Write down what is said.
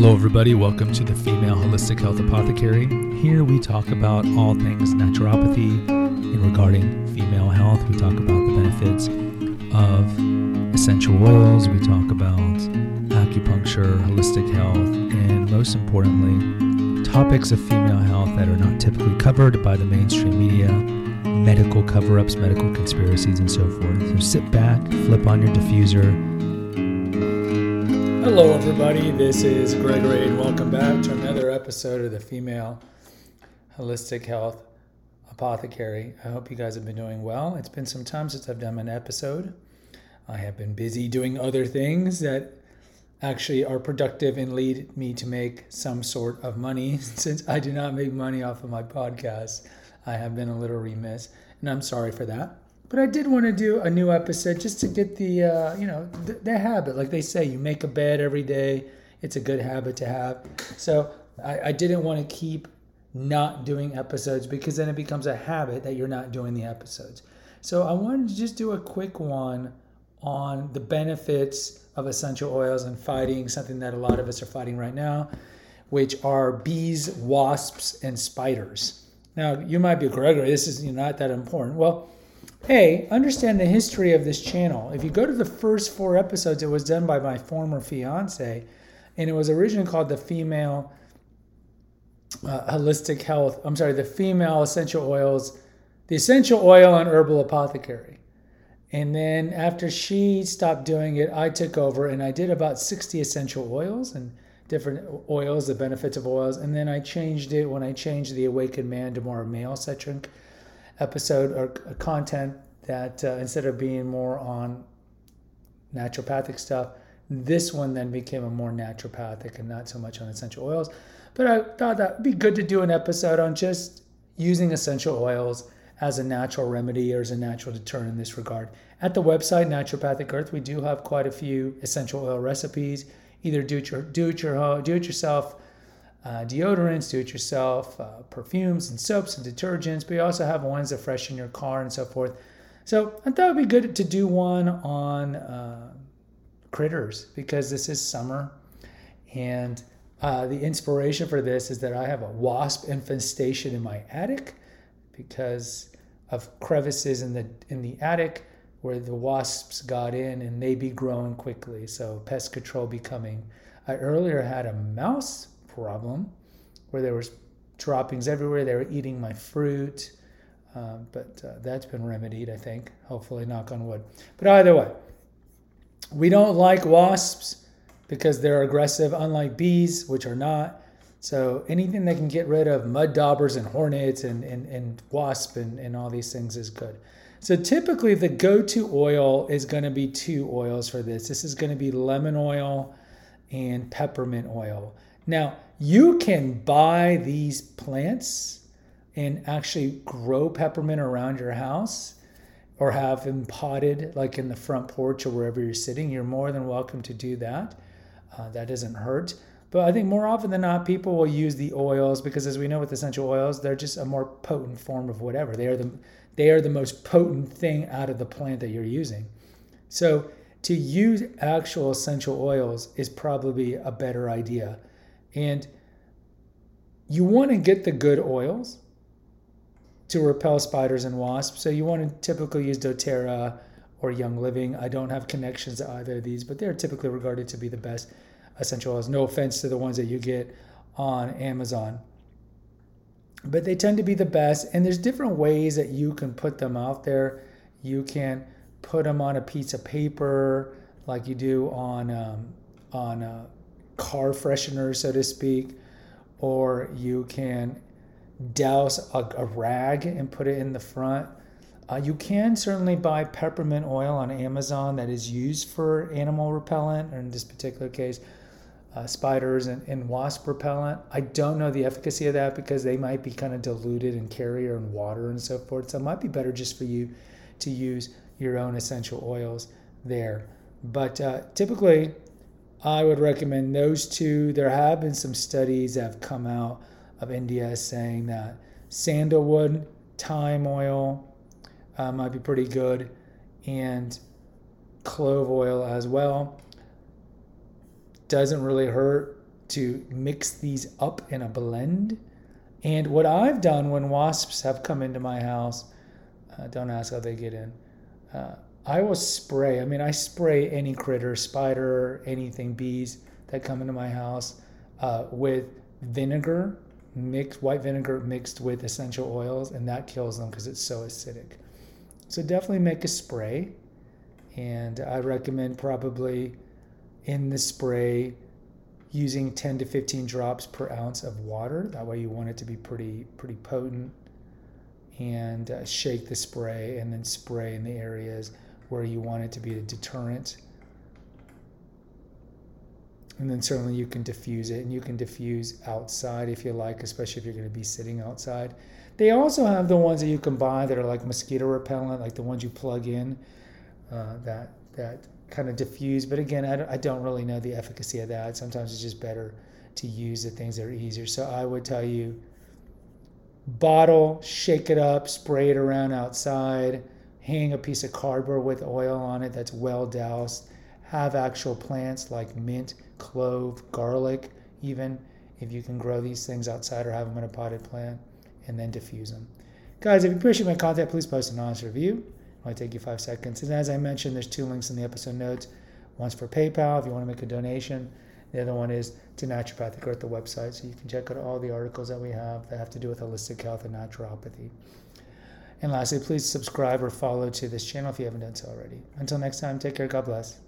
Hello, everybody. Welcome to the Female Holistic Health Apothecary. Here we talk about all things naturopathy and regarding female health. We talk about the benefits of essential oils. We talk about acupuncture, holistic health, and most importantly, topics of female health that are not typically covered by the mainstream media, medical cover ups, medical conspiracies, and so forth. So sit back, flip on your diffuser Hello, everybody. This is Gregory, and welcome back to another episode of the Female Holistic Health Apothecary. I hope you guys have been doing well. It's been some time since I've done an episode. I have been busy doing other things that actually are productive and lead me to make some sort of money. Since I do not make money off of my podcast, I have been a little remiss, and I'm sorry for that. But I did want to do a new episode just to get the, uh, you know, the, the, habit. Like they say, you make a bed every day. It's a good habit to have. So I, I didn't want to keep not doing episodes because then it becomes a habit that you're not doing the episodes. So I wanted to just do a quick one on the benefits of essential oils and fighting something that a lot of us are fighting right now, which are bees, wasps, and spiders. Now you might be Gregory. This is not that important. Well a, understand the history of this channel. If you go to the first four episodes, it was done by my former fiance, and it was originally called the Female uh, Holistic Health. I'm sorry, the Female Essential Oils, the Essential Oil and Herbal Apothecary. And then after she stopped doing it, I took over and I did about 60 essential oils and different oils, the benefits of oils. And then I changed it when I changed the Awakened Man to more male centric episode or content that uh, instead of being more on naturopathic stuff, this one then became a more naturopathic and not so much on essential oils. But I thought that would be good to do an episode on just using essential oils as a natural remedy or as a natural deterrent in this regard. At the website Naturopathic Earth, we do have quite a few essential oil recipes, either do it, your, do it, your, do it yourself uh, deodorants, do it yourself, uh, perfumes and soaps and detergents, but you also have ones that freshen your car and so forth. So I thought it would be good to do one on uh, critters because this is summer. And uh, the inspiration for this is that I have a wasp infestation in my attic because of crevices in the in the attic where the wasps got in and they be growing quickly. So pest control becoming. I earlier had a mouse problem where there was droppings everywhere. They were eating my fruit. Uh, but uh, that's been remedied, I think. Hopefully, knock on wood. But either way, we don't like wasps because they're aggressive, unlike bees, which are not. So anything that can get rid of mud daubers and hornets and, and, and wasp and, and all these things is good. So typically the go-to oil is going to be two oils for this. This is going to be lemon oil and peppermint oil. Now, you can buy these plants and actually grow peppermint around your house or have them potted like in the front porch or wherever you're sitting. You're more than welcome to do that. Uh, that doesn't hurt. But I think more often than not, people will use the oils because, as we know with essential oils, they're just a more potent form of whatever. They are the they are the most potent thing out of the plant that you're using. So to use actual essential oils is probably a better idea. And you want to get the good oils to repel spiders and wasps. So you want to typically use doTERRA or Young Living. I don't have connections to either of these, but they're typically regarded to be the best essential oils. No offense to the ones that you get on Amazon. But they tend to be the best, and there's different ways that you can put them out there. You can put them on a piece of paper, like you do on um, on a car freshener, so to speak, or you can douse a, a rag and put it in the front. Uh, you can certainly buy peppermint oil on Amazon that is used for animal repellent, or in this particular case, uh, spiders and, and, wasp repellent. I don't know the efficacy of that because they might be kind of diluted in carrier and water and so forth. So it might be better just for you to use your own essential oils there. But uh, typically, I would recommend those two. There have been some studies that have come out of India saying that sandalwood, thyme oil uh, might be pretty good, and clove oil as well. Doesn't really hurt to mix these up in a blend. And what I've done when wasps have come into my house, uh, don't ask how they get in. Uh, I will spray. I mean, I spray any critter, spider, anything, bees that come into my house uh, with vinegar, mixed white vinegar mixed with essential oils, and that kills them because it's so acidic. So definitely make a spray, and I recommend probably in the spray using 10 to 15 drops per ounce of water. That way, you want it to be pretty pretty potent. And uh, shake the spray, and then spray in the areas where you want it to be a deterrent. And then certainly you can diffuse it, and you can diffuse outside if you like, especially if you're going to be sitting outside. They also have the ones that you can buy that are like mosquito repellent, like the ones you plug in, uh, that that kind of diffuse. But again, I don't, I don't really know the efficacy of that. Sometimes it's just better to use the things that are easier. So I would tell you bottle, shake it up, spray it around outside, hang a piece of cardboard with oil on it that's well doused. Have actual plants like mint, clove, garlic, even if you can grow these things outside or have them in a potted plant, and then diffuse them. Guys, if you appreciate my content, please post an honest review. It might take you five seconds. And as I mentioned, there's two links in the episode notes. One's for PayPal if you want to make a donation. The other one is to Naturopathic Earth, the website. So you can check out all the articles that we have that have to do with holistic health and naturopathy. And lastly, please subscribe or follow to this channel if you haven't done so already. Until next time, take care, God bless.